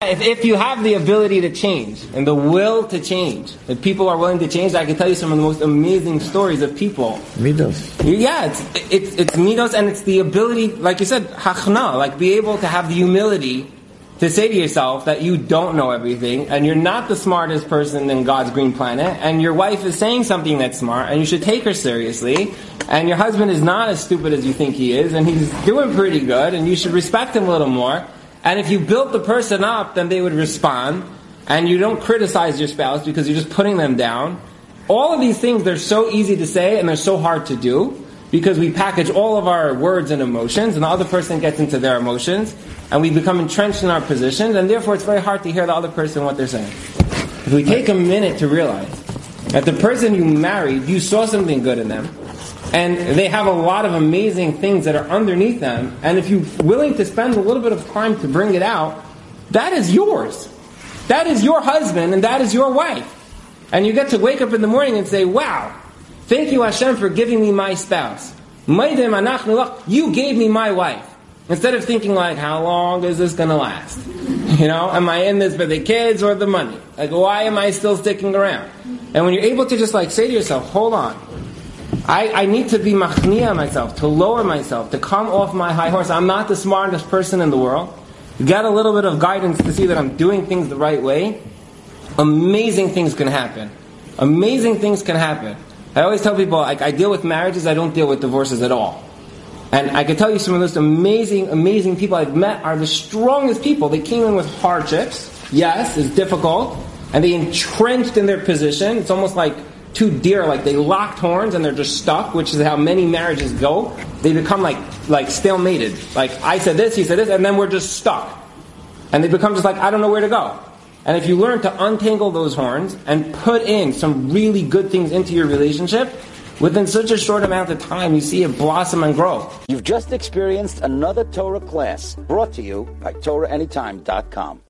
If, if you have the ability to change and the will to change, if people are willing to change, I can tell you some of the most amazing stories of people. Midos. Yeah, it's it's it's midos and it's the ability, like you said, hachna, like be able to have the humility to say to yourself that you don't know everything and you're not the smartest person in God's green planet and your wife is saying something that's smart and you should take her seriously and your husband is not as stupid as you think he is and he's doing pretty good and you should respect him a little more and if you built the person up, then they would respond. And you don't criticize your spouse because you're just putting them down. All of these things, they're so easy to say and they're so hard to do because we package all of our words and emotions and the other person gets into their emotions and we become entrenched in our positions and therefore it's very hard to hear the other person what they're saying. If we take a minute to realize that the person you married, you saw something good in them, and they have a lot of amazing things that are underneath them. And if you're willing to spend a little bit of time to bring it out, that is yours. That is your husband and that is your wife. And you get to wake up in the morning and say, wow, thank you Hashem for giving me my spouse. You gave me my wife. Instead of thinking like, how long is this going to last? You know, am I in this for the kids or the money? Like, why am I still sticking around? And when you're able to just like say to yourself, hold on, I, I need to be machnia myself, to lower myself, to come off my high horse. I'm not the smartest person in the world. Get a little bit of guidance to see that I'm doing things the right way. Amazing things can happen. Amazing things can happen. I always tell people, I, I deal with marriages, I don't deal with divorces at all. And I can tell you some of the most amazing, amazing people I've met are the strongest people. They came in with hardships. Yes, it's difficult. And they entrenched in their position. It's almost like two deer, like they locked horns and they're just stuck, which is how many marriages go. They become like like stalemated. Like I said this, he said this, and then we're just stuck. And they become just like I don't know where to go. And if you learn to untangle those horns and put in some really good things into your relationship, within such a short amount of time, you see it blossom and grow. You've just experienced another Torah class brought to you by TorahAnytime.com.